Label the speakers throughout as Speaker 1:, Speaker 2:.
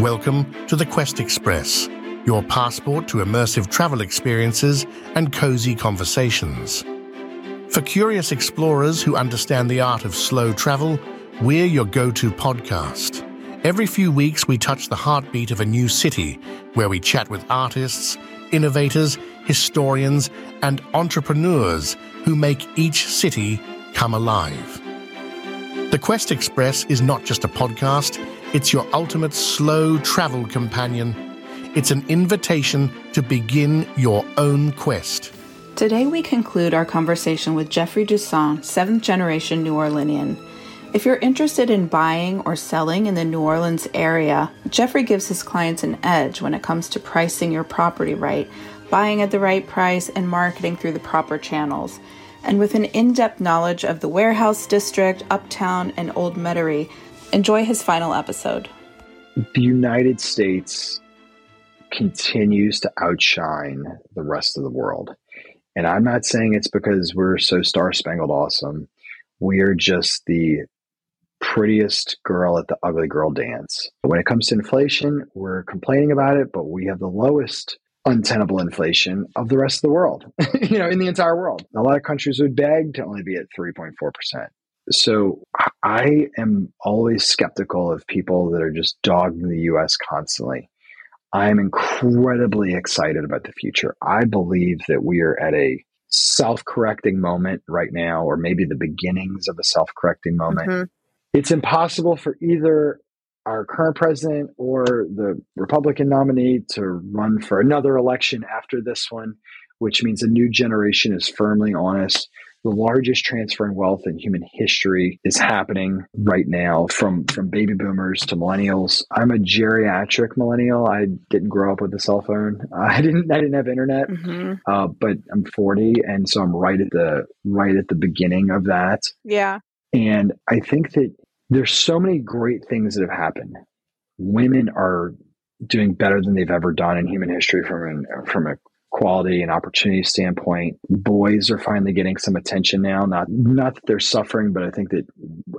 Speaker 1: Welcome to the Quest Express, your passport to immersive travel experiences and cozy conversations. For curious explorers who understand the art of slow travel, we're your go to podcast. Every few weeks, we touch the heartbeat of a new city where we chat with artists, innovators, historians, and entrepreneurs who make each city come alive. The Quest Express is not just a podcast, it's your ultimate slow travel companion. It's an invitation to begin your own quest.
Speaker 2: Today, we conclude our conversation with Jeffrey Doussan, seventh generation New Orleanian. If you're interested in buying or selling in the New Orleans area, Jeffrey gives his clients an edge when it comes to pricing your property right, buying at the right price, and marketing through the proper channels. And with an in depth knowledge of the warehouse district, uptown, and old Metairie, enjoy his final episode.
Speaker 3: The United States continues to outshine the rest of the world. And I'm not saying it's because we're so star spangled awesome. We are just the prettiest girl at the ugly girl dance. When it comes to inflation, we're complaining about it, but we have the lowest untenable inflation of the rest of the world, you know, in the entire world. A lot of countries would beg to only be at 3.4%. So I am always skeptical of people that are just dogging the US constantly. I am incredibly excited about the future. I believe that we are at a self correcting moment right now, or maybe the beginnings of a self correcting moment. Mm-hmm. It's impossible for either our current president or the Republican nominee to run for another election after this one, which means a new generation is firmly on us the largest transfer in wealth in human history is happening right now from from baby boomers to millennials. I'm a geriatric millennial. I didn't grow up with a cell phone. I didn't i didn't have internet. Mm-hmm. uh, but i'm 40 and so i'm right at the right at the beginning of that.
Speaker 2: Yeah.
Speaker 3: And i think that there's so many great things that have happened. Women are doing better than they've ever done in human history from an, from a quality and opportunity standpoint. Boys are finally getting some attention now. Not not that they're suffering, but I think that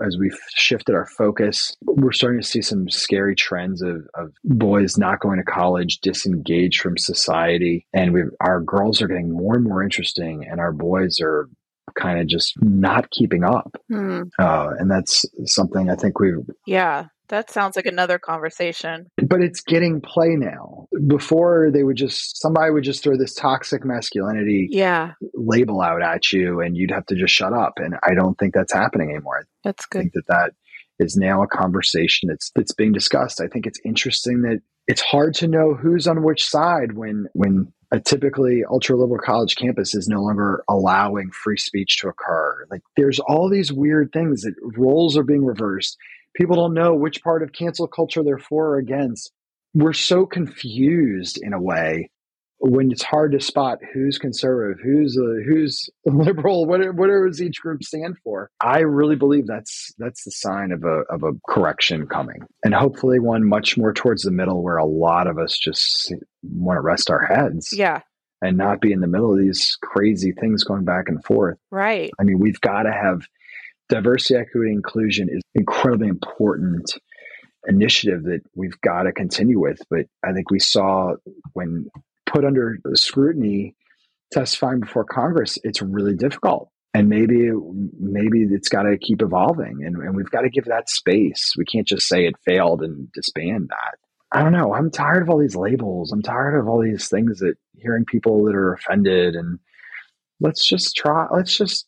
Speaker 3: as we've shifted our focus, we're starting to see some scary trends of, of boys not going to college, disengaged from society, and we our girls are getting more and more interesting, and our boys are kind of just not keeping up. Hmm. Uh, and that's something I think we've
Speaker 2: yeah that sounds like another conversation.
Speaker 3: But it's getting play now. Before they would just somebody would just throw this toxic masculinity
Speaker 2: yeah.
Speaker 3: label out at you and you'd have to just shut up and I don't think that's happening anymore.
Speaker 2: That's good.
Speaker 3: I think that that is now a conversation that's that's being discussed. I think it's interesting that it's hard to know who's on which side when when a typically ultra liberal college campus is no longer allowing free speech to occur. Like there's all these weird things that roles are being reversed people don't know which part of cancel culture they're for or against. We're so confused in a way when it's hard to spot who's conservative, who's uh, who's liberal, whatever, whatever does each group stand for. I really believe that's that's the sign of a of a correction coming, and hopefully one much more towards the middle, where a lot of us just want to rest our heads.
Speaker 2: Yeah.
Speaker 3: And not be in the middle of these crazy things going back and forth.
Speaker 2: Right.
Speaker 3: I mean, we've got to have diversity, equity, inclusion is incredibly important initiative that we've got to continue with. But I think we saw when put under scrutiny, testifying before Congress, it's really difficult. And maybe maybe it's got to keep evolving, and, and we've got to give that space. We can't just say it failed and disband that. I don't know. I'm tired of all these labels. I'm tired of all these things that hearing people that are offended and let's just try let's just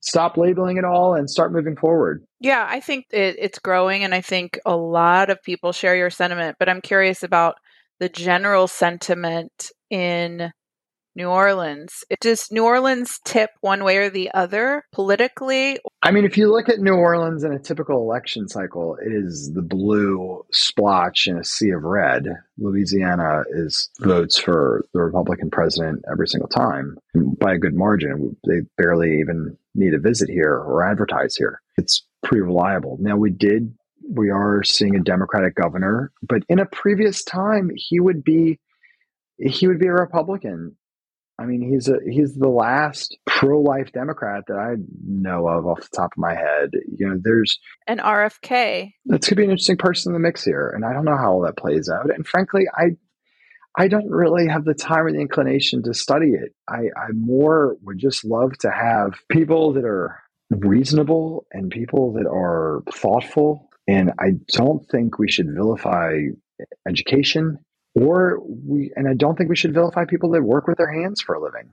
Speaker 3: stop labeling it all and start moving forward.
Speaker 2: Yeah, I think it, it's growing, and I think a lot of people share your sentiment. But I'm curious about the general sentiment in New Orleans. Does New Orleans tip one way or the other politically?
Speaker 3: I mean, if you look at New Orleans in a typical election cycle, it is the blue splotch in a sea of red. Louisiana is votes for the Republican president every single time by a good margin. They barely even need a visit here or advertise here. It's pretty reliable. Now, we did, we are seeing a Democratic governor, but in a previous time, he would be he would be a Republican I mean, he's a he's the last pro-life Democrat that I know of off the top of my head. You know, there's
Speaker 2: an RFK.
Speaker 3: That's could be an interesting person in the mix here, and I don't know how all that plays out. And frankly, I I don't really have the time or the inclination to study it. I, I more would just love to have people that are reasonable and people that are thoughtful. And I don't think we should vilify education or we, and I don't think we should vilify people that work with their hands for a living.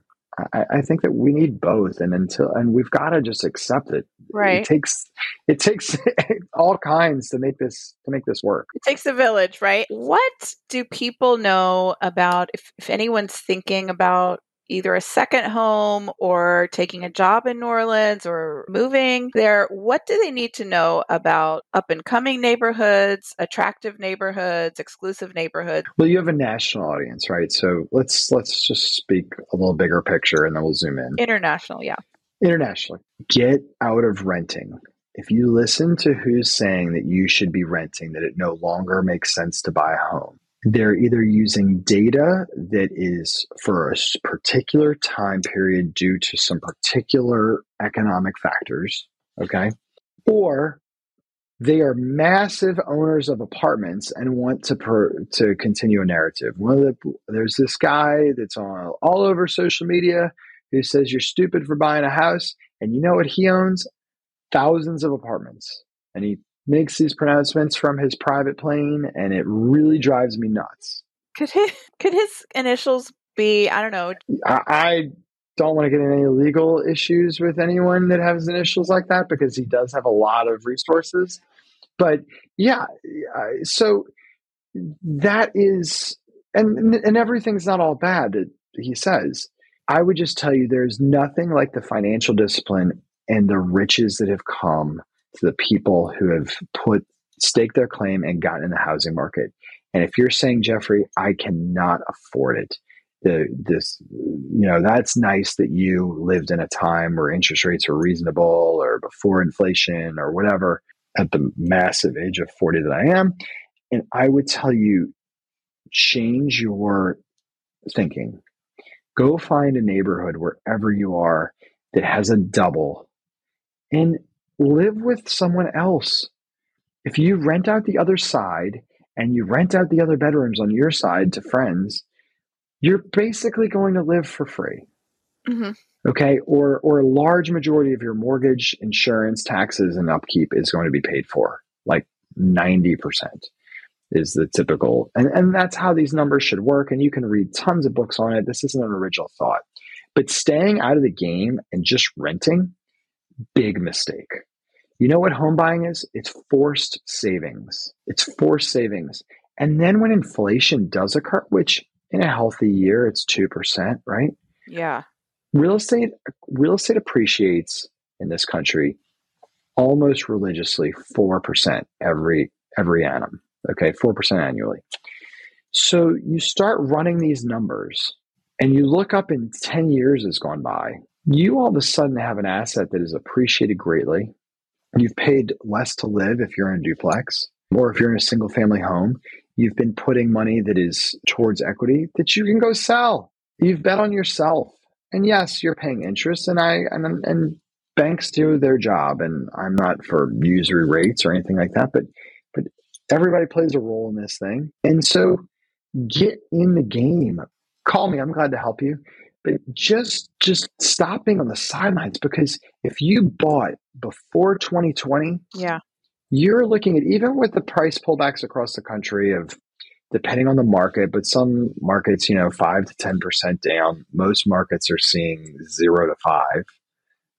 Speaker 3: I, I think that we need both, and until and we've got to just accept it.
Speaker 2: Right.
Speaker 3: It takes it takes all kinds to make this to make this work.
Speaker 2: It takes a village, right? What do people know about if, if anyone's thinking about either a second home or taking a job in New Orleans or moving there, what do they need to know about up and coming neighborhoods, attractive neighborhoods, exclusive neighborhoods?
Speaker 3: Well, you have a national audience, right? So let's let's just speak a little bigger picture and then we'll zoom in.
Speaker 2: International, yeah.
Speaker 3: Internationally. Get out of renting. If you listen to who's saying that you should be renting, that it no longer makes sense to buy a home, they're either using data that is for a particular time period due to some particular economic factors, okay? Or they are massive owners of apartments and want to per, to continue a narrative. One of the there's this guy that's on all over social media who says you're stupid for buying a house, and you know what he owns? Thousands of apartments, and he makes these pronouncements from his private plane, and it really drives me nuts.
Speaker 2: Could his, could his initials be? I don't know.
Speaker 3: I, I don't want to get in any legal issues with anyone that has initials like that because he does have a lot of resources. But yeah, so that is, and and everything's not all bad that he says. I would just tell you, there's nothing like the financial discipline and the riches that have come to the people who have put staked their claim and gotten in the housing market. And if you're saying, Jeffrey, I cannot afford it, the this you know that's nice that you lived in a time where interest rates were reasonable or before inflation or whatever at the massive age of 40 that I am. And I would tell you, change your thinking. Go find a neighborhood wherever you are that has a double and live with someone else. If you rent out the other side and you rent out the other bedrooms on your side to friends, you're basically going to live for free. Mm-hmm. Okay, or or a large majority of your mortgage, insurance, taxes, and upkeep is going to be paid for, like ninety percent is the typical, and and that's how these numbers should work. And you can read tons of books on it. This isn't an original thought, but staying out of the game and just renting big mistake. You know what home buying is? It's forced savings. It's forced savings. And then when inflation does occur, which in a healthy year it's 2%, right?
Speaker 2: Yeah.
Speaker 3: Real estate real estate appreciates in this country almost religiously 4% every every annum. Okay, 4% annually. So you start running these numbers and you look up in 10 years has gone by you all of a sudden have an asset that is appreciated greatly. You've paid less to live if you're in a duplex, or if you're in a single family home, you've been putting money that is towards equity that you can go sell. You've bet on yourself. And yes, you're paying interest and I and and banks do their job and I'm not for usury rates or anything like that, but but everybody plays a role in this thing. And so get in the game. Call me. I'm glad to help you but just just stopping on the sidelines because if you bought before 2020
Speaker 2: yeah.
Speaker 3: you're looking at even with the price pullbacks across the country of depending on the market but some markets you know 5 to 10% down most markets are seeing 0 to 5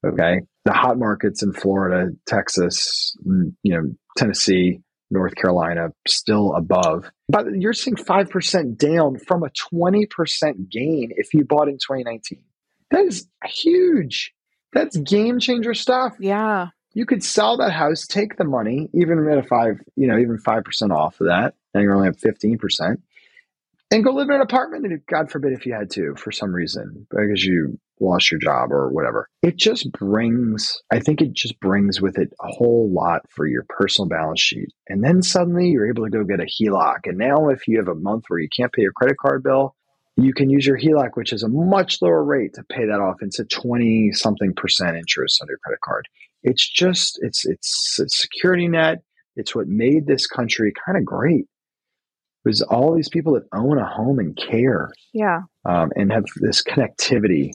Speaker 3: okay? The hot markets in Florida Texas mm, you know Tennessee North Carolina still above. But you're seeing 5% down from a 20% gain if you bought in 2019. That is huge. That's game changer stuff.
Speaker 2: Yeah.
Speaker 3: You could sell that house, take the money, even at a five, you know, even 5% off of that. Now you're only at 15% and go live in an apartment. And God forbid if you had to for some reason because you lost your job or whatever. It just brings, I think it just brings with it a whole lot for your personal balance sheet. And then suddenly you're able to go get a HELOC. And now, if you have a month where you can't pay your credit card bill, you can use your HELOC, which is a much lower rate to pay that off. It's a 20 something percent interest on your credit card. It's just, it's, it's a security net. It's what made this country kind of great. Was all these people that own a home and care.
Speaker 2: Yeah.
Speaker 3: Um, and have this connectivity.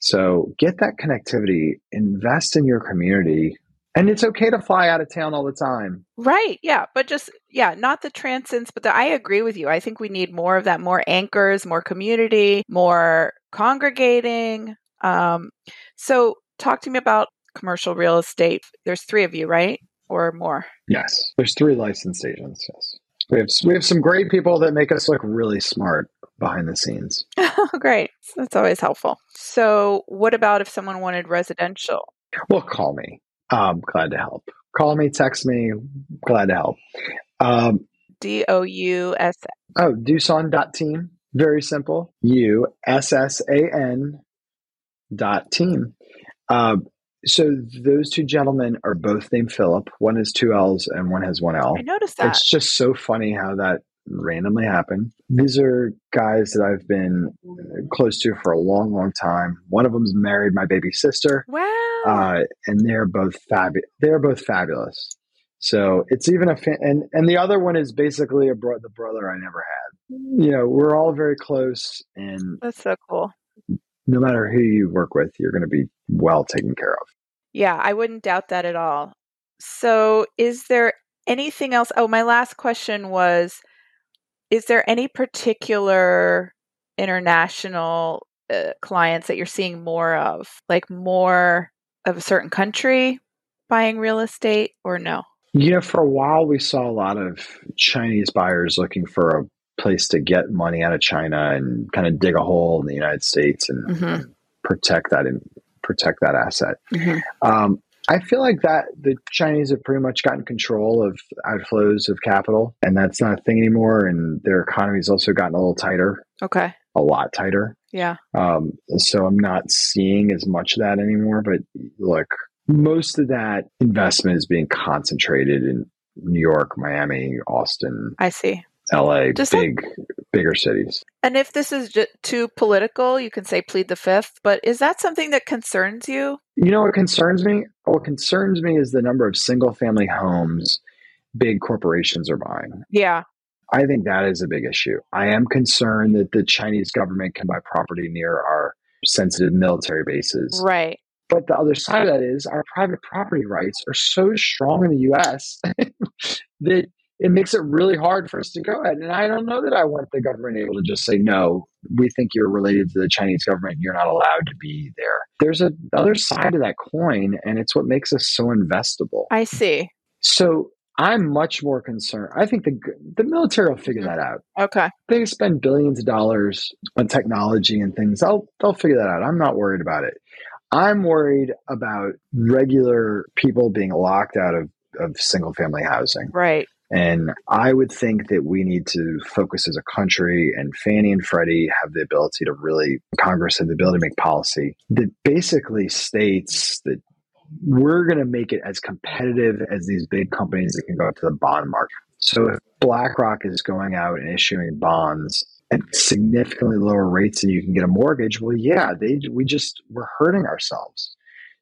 Speaker 3: So get that connectivity, invest in your community, and it's okay to fly out of town all the time.
Speaker 2: Right. Yeah. But just, yeah, not the transcends, but the, I agree with you. I think we need more of that, more anchors, more community, more congregating. Um, so talk to me about commercial real estate. There's three of you, right? Or more?
Speaker 3: Yes. There's three licensed agents. Yes. We have, we have some great people that make us look really smart behind the scenes.
Speaker 2: great. That's always helpful. So, what about if someone wanted residential?
Speaker 3: Well, call me. I'm glad to help. Call me, text me. Glad to help. Um,
Speaker 2: D O U S.
Speaker 3: Oh, Doussan dot team. Very simple. U S S A N dot team. Uh, so those two gentlemen are both named Philip. One has two L's and one has one L.
Speaker 2: I noticed that.
Speaker 3: It's just so funny how that randomly happen. These are guys that I've been close to for a long, long time. One of them's married my baby sister.
Speaker 2: Wow.
Speaker 3: Uh, and they're both fabu- They're both fabulous. So it's even a fa- and and the other one is basically a bro- the brother I never had. You know, we're all very close, and
Speaker 2: that's so cool.
Speaker 3: No matter who you work with, you're going to be well taken care of.
Speaker 2: Yeah, I wouldn't doubt that at all. So, is there anything else? Oh, my last question was Is there any particular international uh, clients that you're seeing more of, like more of a certain country buying real estate, or no?
Speaker 3: yeah for a while, we saw a lot of Chinese buyers looking for a place to get money out of China and kind of dig a hole in the United States and mm-hmm. protect that and protect that asset. Mm-hmm. Um, I feel like that the Chinese have pretty much gotten control of outflows of capital, and that's not a thing anymore. And their economy has also gotten a little tighter.
Speaker 2: Okay.
Speaker 3: A lot tighter.
Speaker 2: Yeah.
Speaker 3: Um, so I'm not seeing as much of that anymore. But look, most of that investment is being concentrated in New York, Miami, Austin.
Speaker 2: I see.
Speaker 3: LA, Does big, bigger cities.
Speaker 2: And if this is just too political, you can say plead the fifth, but is that something that concerns you?
Speaker 3: You know what concerns me? What concerns me is the number of single family homes big corporations are buying.
Speaker 2: Yeah.
Speaker 3: I think that is a big issue. I am concerned that the Chinese government can buy property near our sensitive military bases.
Speaker 2: Right.
Speaker 3: But the other side of that is our private property rights are so strong in the US that it makes it really hard for us to go ahead. And I don't know that I want the government able to just say, no, we think you're related to the Chinese government. You're not allowed to be there. There's a other side of that coin, and it's what makes us so investable.
Speaker 2: I see.
Speaker 3: So I'm much more concerned. I think the the military will figure that out.
Speaker 2: Okay.
Speaker 3: They spend billions of dollars on technology and things. They'll they'll figure that out. I'm not worried about it. I'm worried about regular people being locked out of, of single family housing.
Speaker 2: Right.
Speaker 3: And I would think that we need to focus as a country, and Fannie and Freddie have the ability to really, Congress have the ability to make policy that basically states that we're going to make it as competitive as these big companies that can go up to the bond market. So if BlackRock is going out and issuing bonds at significantly lower rates than you can get a mortgage, well, yeah, they we just we're hurting ourselves.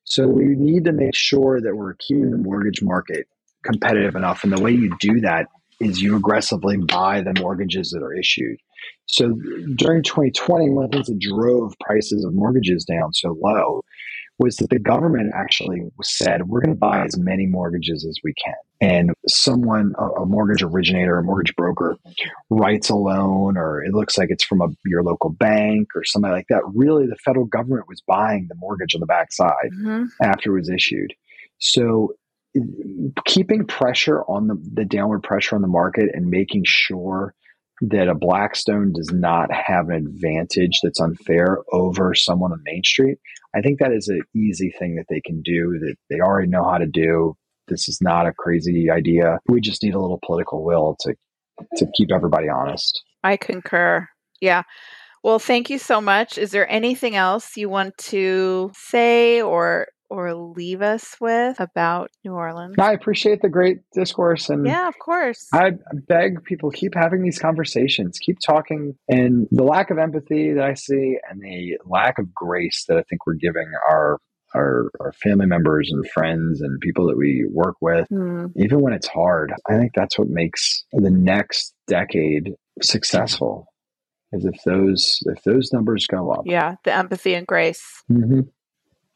Speaker 3: So we need to make sure that we're keeping the mortgage market competitive enough. And the way you do that is you aggressively buy the mortgages that are issued. So during 2020, one of the things that drove prices of mortgages down so low was that the government actually said, we're going to buy as many mortgages as we can. And someone, a, mortgage originator, a mortgage broker, writes a loan, or it looks like it's from a, your local bank or somebody like that. Really, the federal government was buying the mortgage on the backside mm-hmm. after it was issued. So keeping pressure on the, the downward pressure on the market and making sure that a Blackstone does not have an advantage that's unfair over someone on Main Street. I think that is an easy thing that they can do that they already know how to do. This is not a crazy idea. We just need a little political will to to keep everybody honest.
Speaker 2: I concur. Yeah. Well, thank you so much. Is there anything else you want to say or or leave us with about New Orleans?
Speaker 3: I appreciate the great discourse and
Speaker 2: yeah, of course.
Speaker 3: I beg people keep having these conversations, keep talking and the lack of empathy that I see and the lack of grace that I think we're giving our our, our family members and friends and people that we work with, mm. even when it's hard, I think that's what makes the next decade successful is if those if those numbers go up.
Speaker 2: Yeah, the empathy and grace.
Speaker 3: Mm-hmm.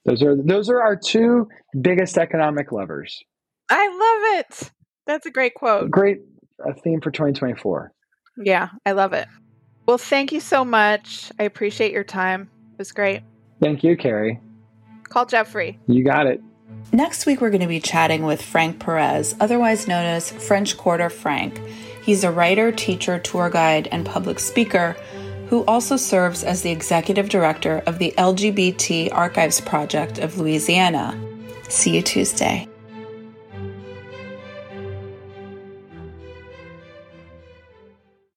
Speaker 3: Those are those are our two biggest economic levers.
Speaker 2: I love it. That's a great quote.
Speaker 3: Great uh, theme for 2024.
Speaker 2: Yeah, I love it. Well, thank you so much. I appreciate your time. It was great.
Speaker 3: Thank you, Carrie.
Speaker 2: Call Jeffrey.
Speaker 3: You got it.
Speaker 2: Next week, we're going to be chatting with Frank Perez, otherwise known as French Quarter Frank. He's a writer, teacher, tour guide, and public speaker who also serves as the executive director of the LGBT Archives Project of Louisiana. See you Tuesday.